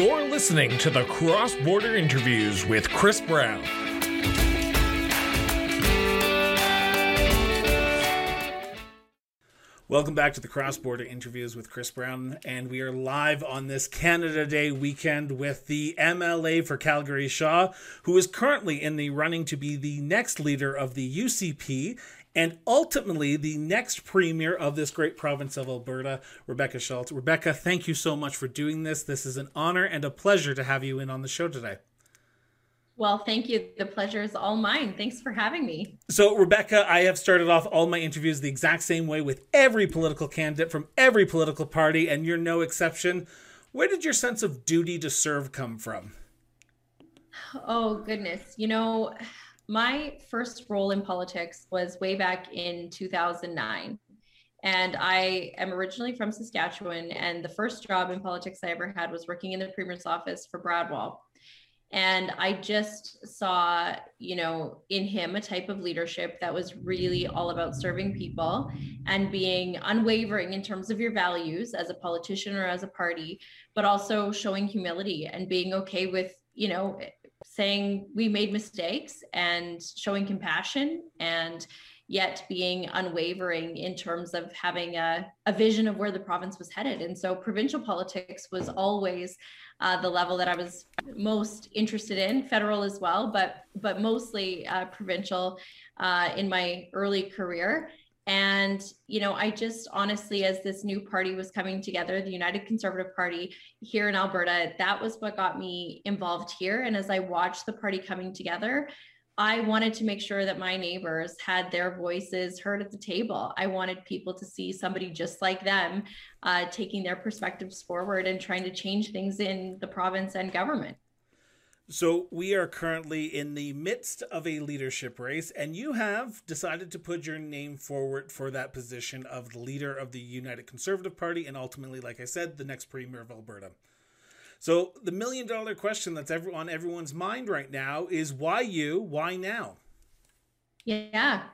You're listening to the Cross Border Interviews with Chris Brown. Welcome back to the Cross Border Interviews with Chris Brown, and we are live on this Canada Day weekend with the MLA for Calgary Shaw, who is currently in the running to be the next leader of the UCP and ultimately the next premier of this great province of Alberta, Rebecca Schulz. Rebecca, thank you so much for doing this. This is an honor and a pleasure to have you in on the show today. Well, thank you. The pleasure is all mine. Thanks for having me. So, Rebecca, I have started off all my interviews the exact same way with every political candidate from every political party, and you're no exception. Where did your sense of duty to serve come from? Oh, goodness. You know, my first role in politics was way back in 2009. And I am originally from Saskatchewan. And the first job in politics I ever had was working in the Premier's office for Brad Wall and i just saw you know in him a type of leadership that was really all about serving people and being unwavering in terms of your values as a politician or as a party but also showing humility and being okay with you know saying we made mistakes and showing compassion and yet being unwavering in terms of having a, a vision of where the province was headed. And so provincial politics was always uh, the level that I was most interested in, federal as well, but but mostly uh, provincial uh, in my early career. And you know, I just honestly, as this new party was coming together, the United Conservative Party here in Alberta, that was what got me involved here. And as I watched the party coming together, I wanted to make sure that my neighbors had their voices heard at the table. I wanted people to see somebody just like them uh, taking their perspectives forward and trying to change things in the province and government. So, we are currently in the midst of a leadership race, and you have decided to put your name forward for that position of the leader of the United Conservative Party, and ultimately, like I said, the next Premier of Alberta. So the million dollar question that's on everyone's mind right now is why you? Why now? Yeah.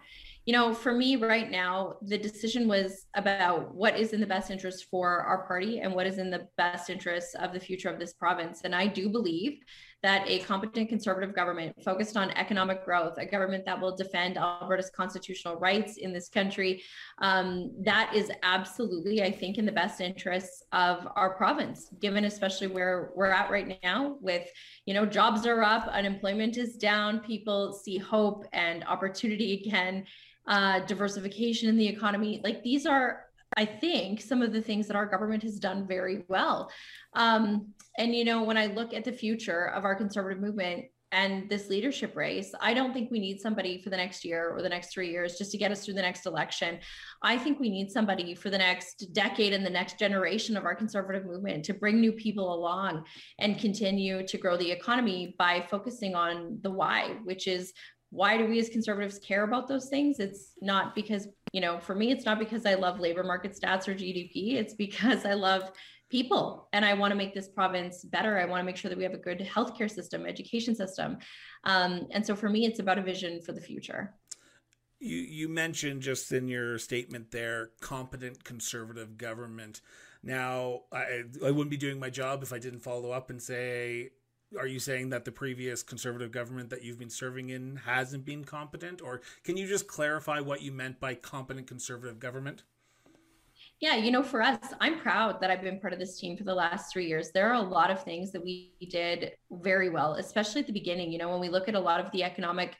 You know, for me right now, the decision was about what is in the best interest for our party and what is in the best interest of the future of this province. And I do believe that a competent conservative government focused on economic growth, a government that will defend Alberta's constitutional rights in this country, um, that is absolutely, I think, in the best interests of our province, given especially where we're at right now with, you know, jobs are up, unemployment is down, people see hope and opportunity again, uh, diversification in the economy. Like these are I think some of the things that our government has done very well. Um, and, you know, when I look at the future of our conservative movement and this leadership race, I don't think we need somebody for the next year or the next three years just to get us through the next election. I think we need somebody for the next decade and the next generation of our conservative movement to bring new people along and continue to grow the economy by focusing on the why, which is why do we as conservatives care about those things? It's not because, you know, for me, it's not because I love labor market stats or GDP. It's because I love people and i want to make this province better. I want to make sure that we have a good healthcare system education system. Um, and so for me it's about a vision for the future. You you mentioned just in your statement there competent conservative government. Now i i wouldn't be doing my job if i didn't follow up and say are you saying that the previous conservative government that you've been serving in hasn't been competent? Or can you just clarify what you meant by competent conservative government yeah, you know, for us, I'm proud that I've been part of this team for the last three years. There are a lot of things that we did very well, especially at the beginning. You know, when we look at a lot of the economic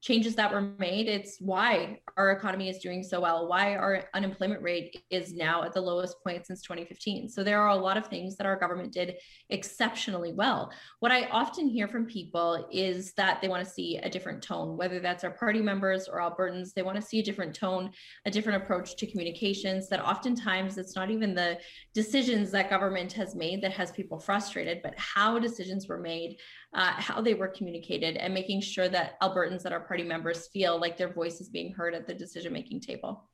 changes that were made, it's why our economy is doing so well, why our unemployment rate is now at the lowest point since 2015. So there are a lot of things that our government did exceptionally well. What I often hear from people is that they want to see a different tone, whether that's our party members or Albertans, they want to see a different tone, a different approach to communications that oftentimes times it's not even the decisions that government has made that has people frustrated, but how decisions were made, uh, how they were communicated, and making sure that Albertans that are party members feel like their voice is being heard at the decision making table.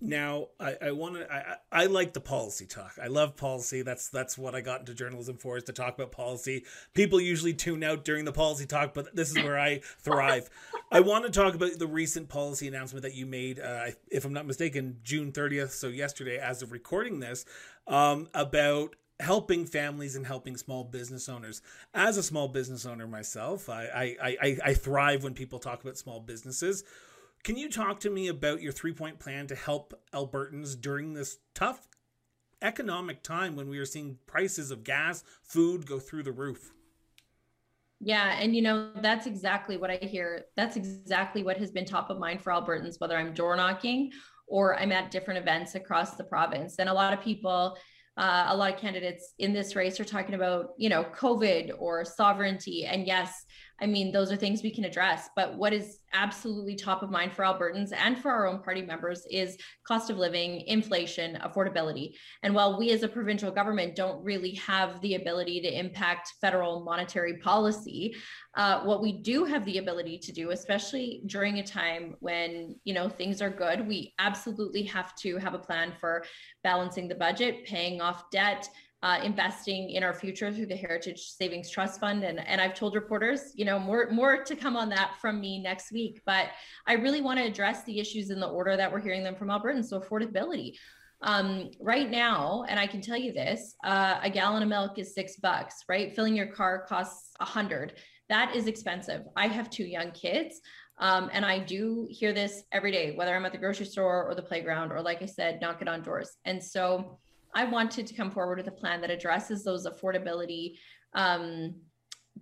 Now, I, I want to. I, I like the policy talk. I love policy. That's that's what I got into journalism for is to talk about policy. People usually tune out during the policy talk, but this is where I thrive. I want to talk about the recent policy announcement that you made, uh, if I'm not mistaken, June 30th, so yesterday, as of recording this, um, about helping families and helping small business owners. As a small business owner myself, I, I, I, I thrive when people talk about small businesses. Can you talk to me about your three point plan to help Albertans during this tough economic time when we are seeing prices of gas, food go through the roof? Yeah, and you know, that's exactly what I hear. That's exactly what has been top of mind for Albertans, whether I'm door knocking or I'm at different events across the province. And a lot of people uh, a lot of candidates in this race are talking about, you know, COVID or sovereignty. And yes, I mean, those are things we can address. But what is absolutely top of mind for Albertans and for our own party members is cost of living, inflation, affordability. And while we as a provincial government don't really have the ability to impact federal monetary policy, uh, what we do have the ability to do, especially during a time when you know things are good, we absolutely have to have a plan for balancing the budget, paying off debt uh, investing in our future through the Heritage Savings Trust Fund. And, and I've told reporters, you know, more, more to come on that from me next week. But I really want to address the issues in the order that we're hearing them from Albertans. So affordability. Um, right now, and I can tell you this, uh, a gallon of milk is six bucks, right? Filling your car costs a hundred. That is expensive. I have two young kids. Um, and I do hear this every day, whether I'm at the grocery store or the playground, or like I said, knocking on doors. And so I wanted to come forward with a plan that addresses those affordability um,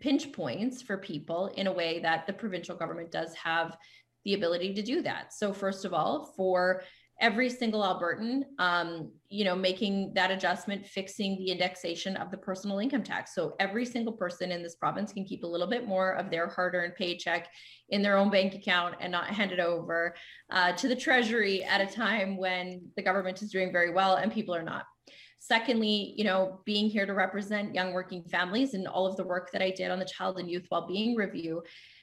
pinch points for people in a way that the provincial government does have the ability to do that. So, first of all, for every single Albertan, um, you know, making that adjustment, fixing the indexation of the personal income tax. So every single person in this province can keep a little bit more of their hard-earned paycheck in their own bank account and not hand it over uh, to the treasury at a time when the government is doing very well and people are not. Secondly, you know, being here to represent young working families and all of the work that I did on the child and youth well-being review,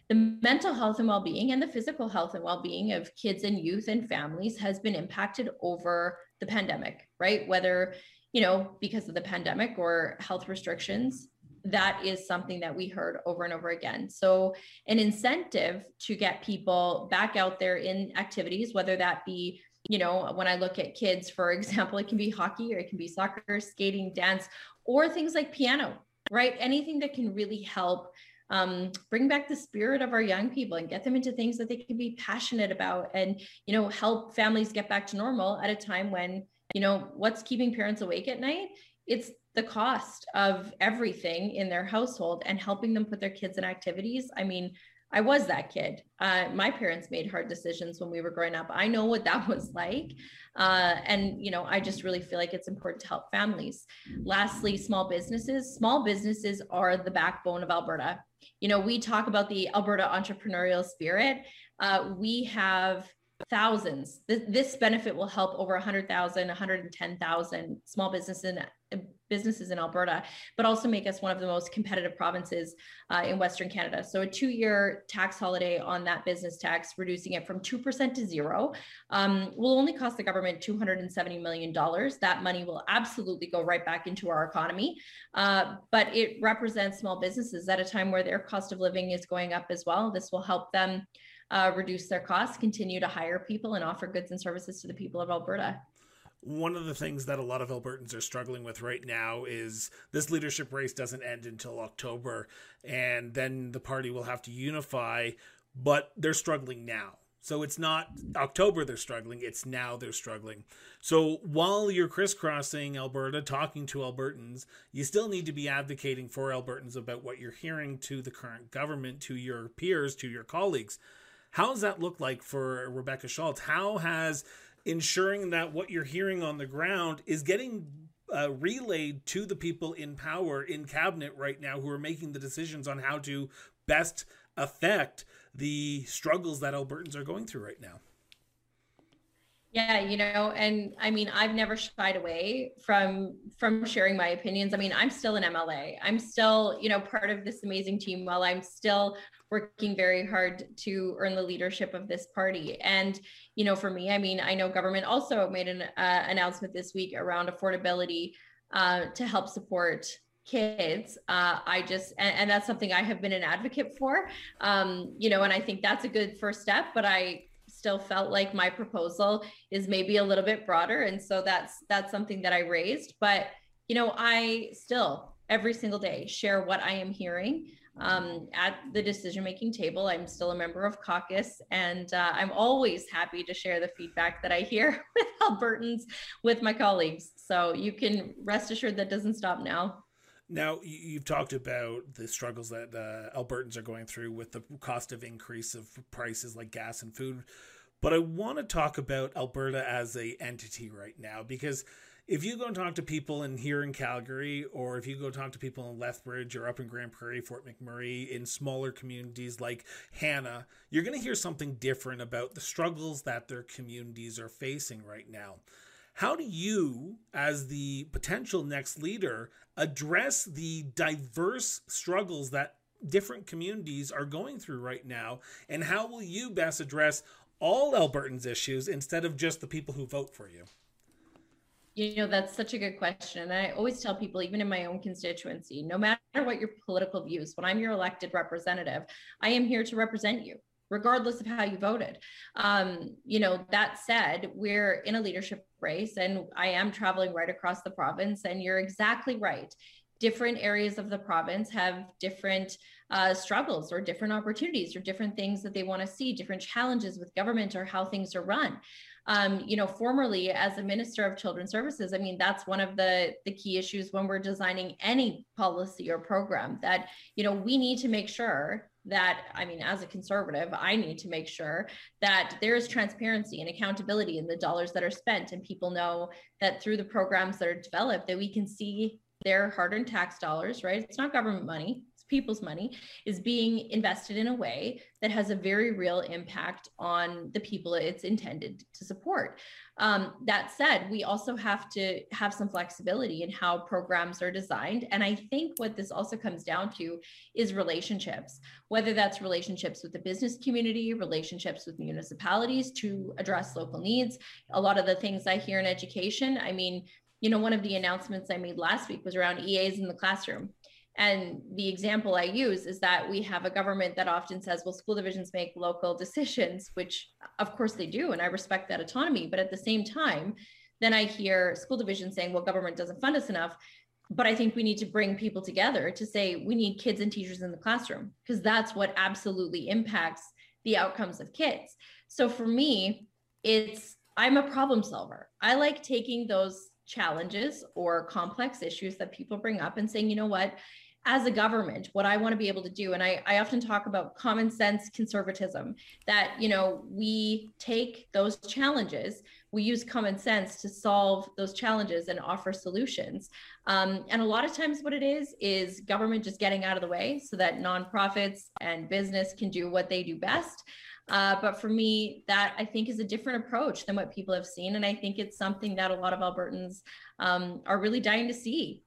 the mental health and well-being and the physical health and well-being of kids and youth and families has been impacted over the pandemic, right? Whether, you know, because of the pandemic or health restrictions, that is something that we heard over and over again. So, an incentive to get people back out there in activities, whether that be you know, when I look at kids, for example, it can be hockey or it can be soccer, skating, dance, or things like piano, right? Anything that can really help um, bring back the spirit of our young people and get them into things that they can be passionate about and, you know, help families get back to normal at a time when, you know, what's keeping parents awake at night? It's the cost of everything in their household and helping them put their kids in activities. I mean, I was that kid. Uh, my parents made hard decisions when we were growing up. I know what that was like. Uh, and, you know, I just really feel like it's important to help families. Lastly, small businesses. Small businesses are the backbone of Alberta. You know, we talk about the Alberta entrepreneurial spirit. Uh, we have thousands. This, this benefit will help over 100,000, 110,000 small businesses in, businesses in Alberta, but also make us one of the most competitive provinces uh, in Western Canada. So a two-year tax holiday on that business tax, reducing it from 2% to zero, um, will only cost the government $270 million. That money will absolutely go right back into our economy. Uh, but it represents small businesses at a time where their cost of living is going up as well. This will help them uh, reduce their costs, continue to hire people, and offer goods and services to the people of Alberta. One of the things that a lot of Albertans are struggling with right now is this leadership race doesn't end until October, and then the party will have to unify, but they're struggling now. So it's not October they're struggling, it's now they're struggling. So while you're crisscrossing Alberta, talking to Albertans, you still need to be advocating for Albertans about what you're hearing to the current government, to your peers, to your colleagues. How does that look like for Rebecca Schulz? How has ensuring that what you're hearing on the ground is getting uh, relayed to the people in power in cabinet right now who are making the decisions on how to best affect the struggles that Albertans are going through right now? Yeah, you know, and I mean, I've never shied away from from sharing my opinions. I mean, I'm still an MLA. I'm still, you know, part of this amazing team while I'm still working very hard to earn the leadership of this party. And, you know, for me, I mean, I know government also made an uh, announcement this week around affordability uh, to help support kids uh, i just and, and, that's something i have been an advocate for um, you know and i think that's a good first step but i still felt like my proposal is maybe a little bit broader and so that's that's something that i raised but you know, I still every single day share what I am hearing um, at the decision making table. I'm still a member of caucus, and uh, I'm always happy to share the feedback that I hear with Albertans with my colleagues. So you can rest assured that doesn't stop now. Now, you've talked about the struggles that uh, Albertans are going through with the cost of increase of prices like gas and food. But I want to talk about Alberta as a entity right now because if you go and talk to people in here in Calgary, or if you go talk to people in Lethbridge or up in Grande Prairie, Fort McMurray, in smaller communities like Hanna, you're going to hear something different about the struggles that their communities are facing right now. How do you, as the potential next leader, address the diverse struggles that different communities are going through right now? And how will you best address all Albertans' issues instead of just the people who vote for you? You know, that's such a good question. And I always tell people, even in my own constituency, no matter what your political views, when I'm your elected representative, I am here to represent you regardless of how you voted. Um, you know, that said, we're in a leadership race and I am traveling right across the province. And you're exactly right. Different areas of the province have different uh, struggles or different opportunities or different things that they want to see, different challenges with government or how things are run. Um, you know, formerly as a minister of children's services, I mean, that's one of the the key issues when we're designing any policy or program that you know we need to make sure that i mean as a conservative i need to make sure that there is transparency and accountability in the dollars that are spent and people know that through the programs that are developed that we can see their hard-earned tax dollars right it's not government money people's money is being invested in a way that has a very real impact on the people it's intended to support. Um, that said, we also have to have some flexibility in how programs are designed. And I think what this also comes down to is relationships, whether that's relationships with the business community, relationships with municipalities to address local needs. A lot of the things I hear in education, I mean, you know, one of the announcements I made last week was around EAs in the classroom. And the example I use is that we have a government that often says, well, school divisions make local decisions, which uh, of course they do. And I respect that autonomy. But at the same time, then I hear school divisions saying, well, government doesn't fund us enough. But I think we need to bring people together to say we need kids and teachers in the classroom because that's what absolutely impacts the outcomes of kids. So for me, it's I'm a problem solver. I like taking those challenges or complex issues that people bring up and saying, you know what, as a government what i want to be able to do and I, I often talk about common sense conservatism that you know we take those challenges we use common sense to solve those challenges and offer solutions um, and a lot of times what it is is government just getting out of the way so that nonprofits and business can do what they do best uh, but for me, that I think is a different approach than what people have seen. And I think it's something that a lot of Albertans um, are really dying to see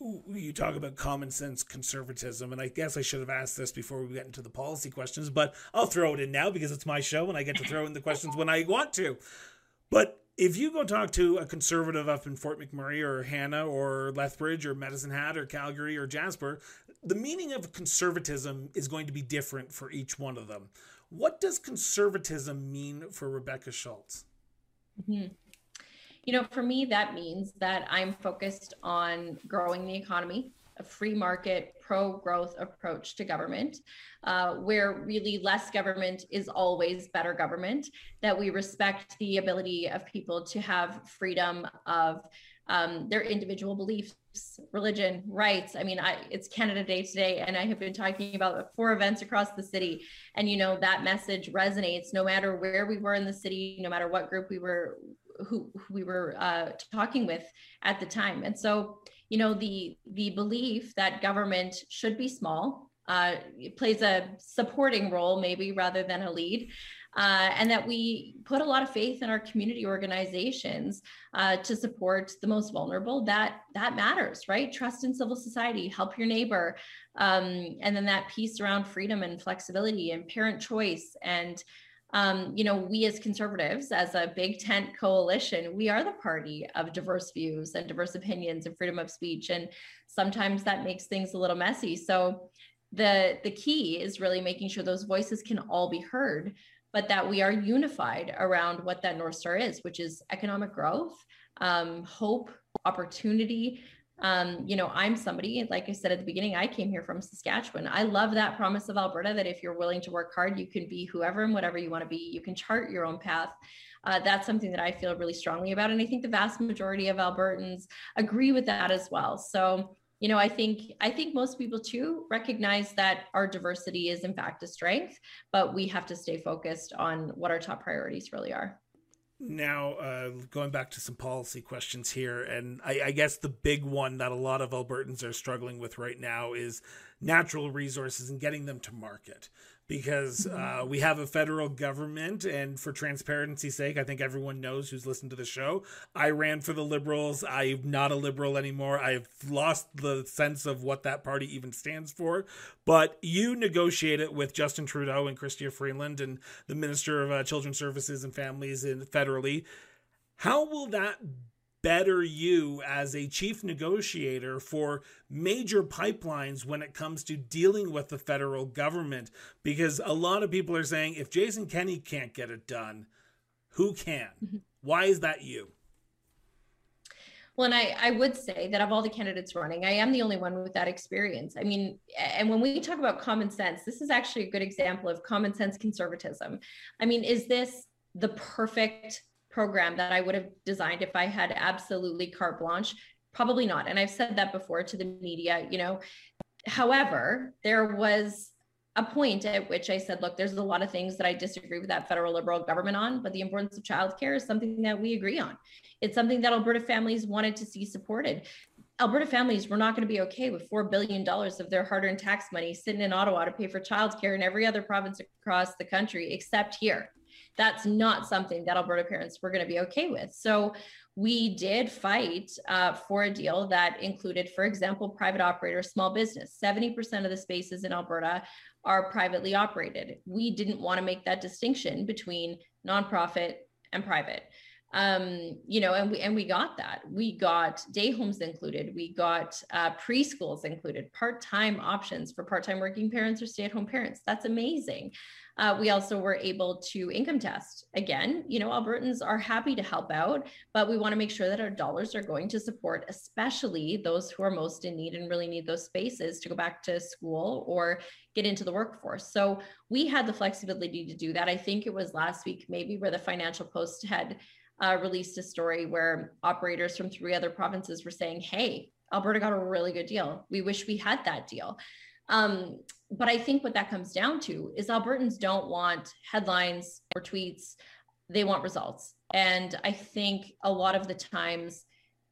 you talk about common sense conservatism, and I guess I should have asked this before we get into the policy questions, but I'll throw it in now because it's my show and I get to throw in the questions when I want to. But if you go talk to a conservative up in Fort McMurray or Hanna or Lethbridge or Medicine Hat or Calgary or Jasper, the meaning of conservatism is going to be different for each one of them. What does conservatism mean for Rebecca Schulz? Mm-hmm you know, for me, that means that I'm focused on growing the economy, a free market, pro growth approach to government, uh, where really less government is always better government, that we respect the ability of people to have freedom of um, their individual beliefs, religion, rights. I mean, I, it's Canada Day today, and I have been talking about four events across the city. And, you know, that message resonates no matter where we were in the city, no matter what group we were who, who we were uh, talking with at the time. And so, you know, the the belief that government should be small uh, plays a supporting role, maybe rather than a lead. Uh, and that we put a lot of faith in our community organizations uh, to support the most vulnerable. That that matters, right? Trust in civil society, help your neighbor, um, and then that piece around freedom and flexibility and parent choice and um, you know, we as conservatives, as a big tent coalition, we are the party of diverse views and diverse opinions and freedom of speech. And sometimes that makes things a little messy. So the the key is really making sure those voices can all be heard, but that we are unified around what that North Star is, which is economic growth, um, hope, opportunity. Um, you know, I'm somebody, like I said at the beginning, I came here from Saskatchewan. I love that promise of Alberta that if you're willing to work hard, you can be whoever and whatever you want to be. You can chart your own path. Uh, that's something that I feel really strongly about. And I think the vast majority of Albertans agree with that as well. So, you know, I think I think most people too recognize that our diversity is in fact a strength, but we have to stay focused on what our top priorities really are. Now, uh, going back to some policy questions here, and I, I, guess the big one that a lot of Albertans are struggling with right now is natural resources and getting them to market because uh, we have a federal government. And for transparency's sake, I think everyone knows who's listened to the show. I ran for the Liberals. I'm not a Liberal anymore. I've lost the sense of what that party even stands for. But you negotiate it with Justin Trudeau and Chrystia Freeland and the Minister of uh, Children's Services and Families in federally. How will that better you as a chief negotiator for major pipelines when it comes to dealing with the federal government because a lot of people are saying if Jason Kenney can't get it done who can mm-hmm. why is that you well, and I, I would say that of all the candidates running, I am the only one with that experience. I mean, and when we talk about common sense, this is actually a good example of common sense conservatism. I mean, is this the perfect program that I would have designed if I had absolutely carte blanche? Probably not. And I've said that before to the media, you know. However, there was a point at which I said, look, there's a lot of things that I disagree with that federal liberal government on, but the importance of childcare is something that we agree on. It's something that Alberta families wanted to see supported. Alberta families were not going to be okay with $4 billion of their hard earned tax money sitting in Ottawa to pay for childcare in every other province across the country except here that's not something that Alberta parents were going to be okay with. So we did fight uh, for a deal that included, for example, private operator, small business. 70% of the spaces in Alberta are privately operated. We didn't want to make that distinction between nonprofit and private um you know and we and we got that. We got day homes included. We got uh, preschools included part-time options for part-time working parents or stay-at-home parents. That's amazing. Uh, we also were able to income test. Again you know albertans are happy to help out but we want to make sure that our dollars are going to support especially those who are most in need and really need those spaces to go back to school or get into the workforce. So we had the flexibility to do that. I think it was last week maybe where the financial post had uh, released a story where operators from three other provinces were saying, hey, Alberta got a really good deal. We wish we had that deal. Um, but I think what that comes down to is Albertans don't want headlines or tweets, they want results. And I think a lot of the times,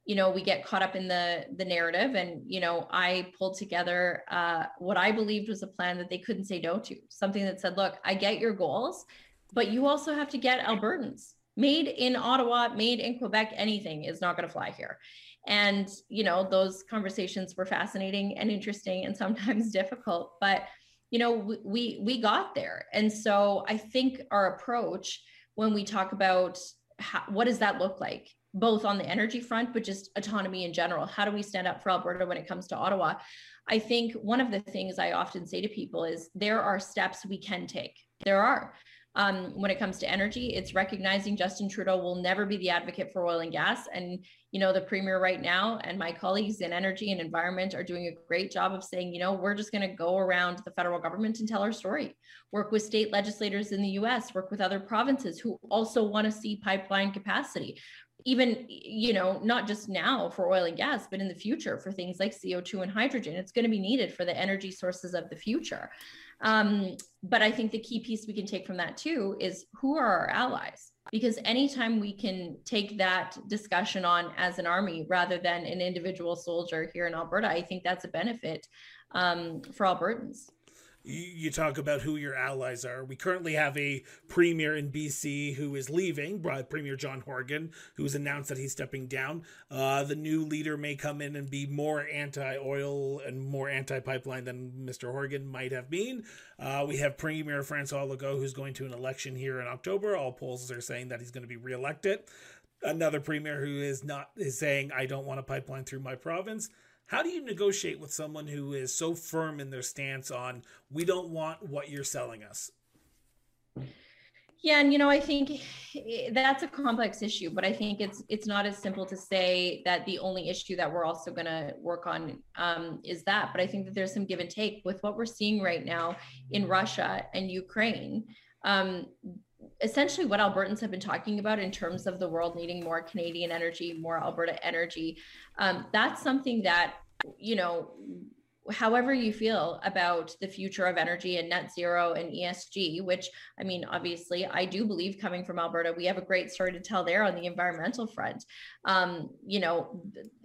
you know, we get caught up in the the narrative, and you know, I pulled together uh, what I believed was a plan that they couldn't say no to. Something that said, "Look, I get your goals, but you also have to get Albertans made in Ottawa, made in Quebec, anything is not going to fly here. And, you know, those conversations were fascinating and interesting and sometimes difficult, but, you know, we, we got there. And so I think our approach when we talk about how, what does that look like, both on the energy front, but just autonomy in general, how do we stand up for Alberta when it comes to Ottawa? I think one of the things I often say to people is there are steps we can take. There are um, when it comes to energy. It's recognizing Justin Trudeau will never be the advocate for oil and gas. And, you know, the premier right now and my colleagues in energy and environment are doing a great job of saying, you know, we're just going to go around the federal government and tell our story, work with state legislators in the US, work with other provinces who also want to see pipeline capacity, even you know not just now for oil and gas but in the future for things like co2 and hydrogen it's going to be needed for the energy sources of the future um, but I think the key piece we can take from that too is who are our allies? Because anytime we can take that discussion on as an army rather than an individual soldier here in Alberta, I think that's a benefit um, for Albertans you talk about who your allies are. We currently have a premier in BC who is leaving, Premier John Horgan, who's announced that he's stepping down. Uh, the new leader may come in and be more anti oil and more anti pipeline than Mr. Horgan might have been. Uh, we have Premier Francois Legault, who's going to an election here in October. All polls are saying that he's going to be reelected. Another premier who is not is saying, I don't want a pipeline through my province. How do you negotiate with someone who is so firm in their stance on we don't want what you're selling us? Yeah, and you know, I think that's a complex issue, but I think it's it's not as simple to say that the only issue that we're also going to work on um, is that. But I think that there's some give and take with what we're seeing right now in Russia and Ukraine. Um, essentially, what Albertans have been talking about in terms of the world needing more Canadian energy, more Alberta energy, um, that's something that you know however you feel about the future of energy and net zero and ESG, which I mean, obviously, I do believe coming from Alberta, we have a great story to tell there on the environmental front. Um, you know,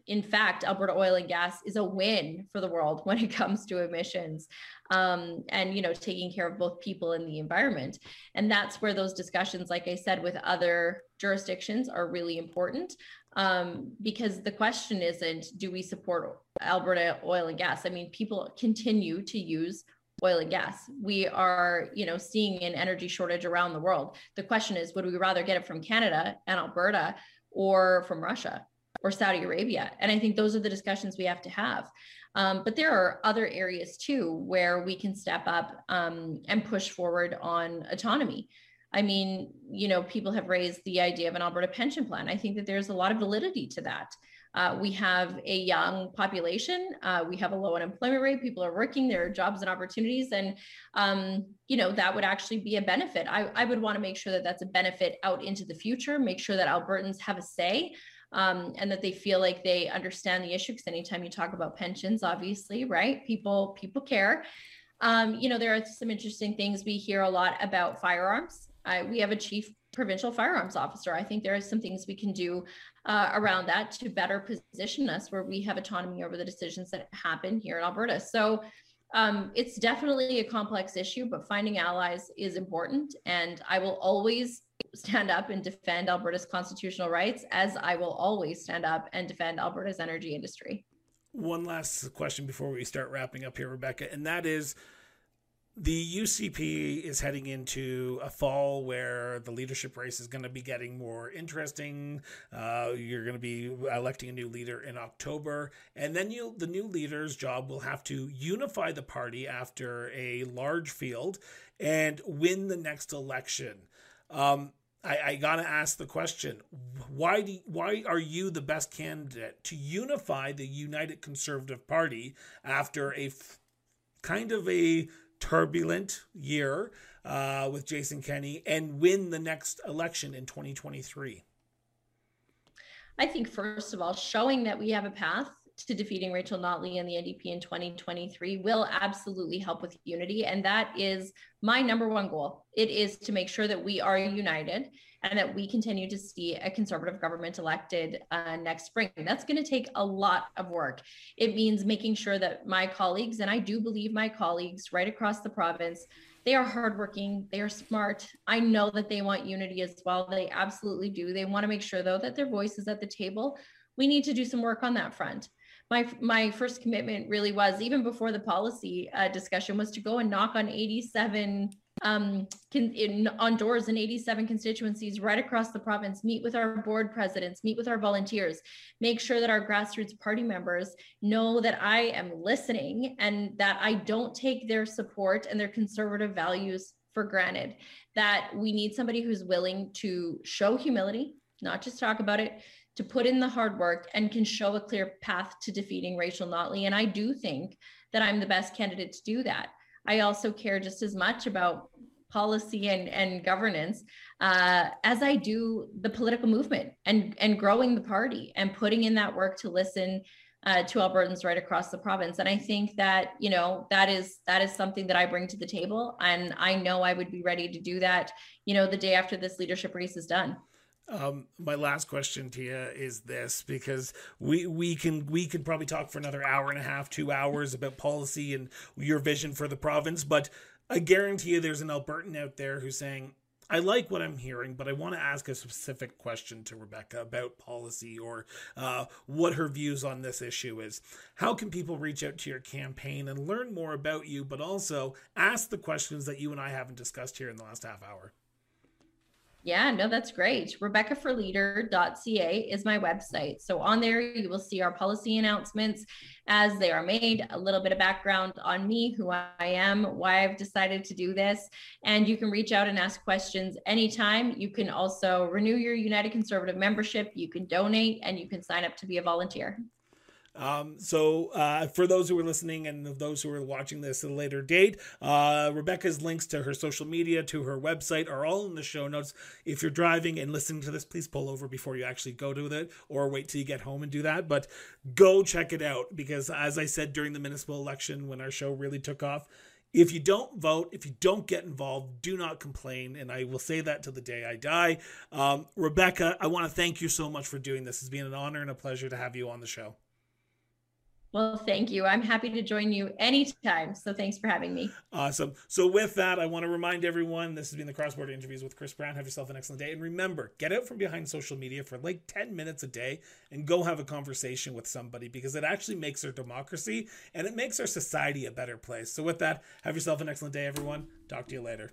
in fact, Alberta oil and gas is a win for the world when it comes to emissions um, and, you know, taking care of both people and the environment. And that's where those discussions, like I said, with other jurisdictions are really important um, because the question isn't do we support Alberta oil and gas? I mean, people continue to use oil and gas. We are, you know, seeing an energy shortage around the world. The question is, would we rather get it from Canada and Alberta or from Russia or Saudi Arabia? And I think those are the discussions we have to have. Um, but there are other areas too where we can step up um, and push forward on autonomy. I mean, you know, people have raised the idea of an Alberta pension plan. I think that there's a lot of validity to that. Uh, we have a young population. Uh, we have a low unemployment rate. People are working. There are jobs and opportunities, and um, you know that would actually be a benefit. I, I would want to make sure that that's a benefit out into the future. Make sure that Albertans have a say. Um, and that they feel like they understand the issue because anytime you talk about pensions obviously right people people care um, you know there are some interesting things we hear a lot about firearms I, we have a chief provincial firearms officer. I think there are some things we can do uh, around that to better position us where we have autonomy over the decisions that happen here in Alberta. So um, it's definitely a complex issue, but finding allies is important. And I will always stand up and defend Alberta's constitutional rights, as I will always stand up and defend Alberta's energy industry. One last question before we start wrapping up here, Rebecca, and that is the UCP is heading into a fall where the leadership race is going to be getting more interesting. Uh, you're going to be electing a new leader in October, and then you the new leader's job will have to unify the party after a large field and win the next election. Um, I, I, gotta ask the question: Why do why are you the best candidate to unify the United Conservative Party after a f- kind of a turbulent year uh, with Jason Kenney and win the next election in 2023? I think, first of all, showing that we have a path to defeating Rachel Notley and the NDP in 2023 will absolutely help with unity. And that is my number one goal. It is to make sure that we are united and that we continue to see a conservative government elected uh, next spring. That's going to take a lot of work. It means making sure that my colleagues, and I do believe my colleagues right across the province, they are hardworking, they are smart. I know that they want unity as well. They absolutely do. They want to make sure, though, that their voice is at the table. We need to do some work on that front my my first commitment really was even before the policy uh, discussion was to go and knock on 87 um, can, in, on doors in 87 constituencies right across the province, meet with our board presidents, meet with our volunteers, make sure that our grassroots party members know that I am listening and that I don't take their support and their conservative values for granted. That we need somebody who's willing to show humility, not just talk about it, to put in the hard work and can show a clear path to defeating Rachel Notley. And I do think that I'm the best candidate to do that. I also care just as much about policy and, and governance uh, as I do the political movement and, and growing the party and putting in that work to listen uh, to Albertans right across the province. And I think that, you know, that is that is something that I bring to the table. And I know I would be ready to do that, you know, the day after this leadership race is done. Um, my last question to you is this because we we can we can probably talk for another hour and a half, two hours about policy and your vision for the province, but I guarantee you there's an Albertan out there who's saying, I like what I'm hearing, but I want to ask a specific question to Rebecca about policy or uh, what her views on this issue is. How can people reach out to your campaign and learn more about you, but also ask the questions that you and I haven't discussed here in the last half hour? Yeah, no, that's great. RebeccaForLeader.ca is my website. So on there, you will see our policy announcements as they are made, a little bit of background on me, who I am, why I've decided to do this. And you can reach out and ask questions anytime. You can also renew your United Conservative membership, you can donate, and you can sign up to be a volunteer. Um, so, uh, for those who are listening and those who are watching this at a later date, uh, Rebecca's links to her social media, to her website, are all in the show notes. If you're driving and listening to this, please pull over before you actually go to it or wait till you get home and do that. But go check it out because, as I said during the municipal election when our show really took off, if you don't vote, if you don't get involved, do not complain. And I will say that to the day I die. Um, Rebecca, I want to thank you so much for doing this. It's been an honor and a pleasure to have you on the show. Well, thank you. I'm happy to join you anytime. So thanks for having me. Awesome. So with that, I want to remind everyone this has been the Cross Border Interviews with Chris Brown. Have yourself an excellent day. And remember, get out from behind social media for like 10 minutes a day and go have a conversation with somebody because it actually makes our democracy and it makes our society a better place. So with that, have yourself an excellent day, everyone. Talk to you later.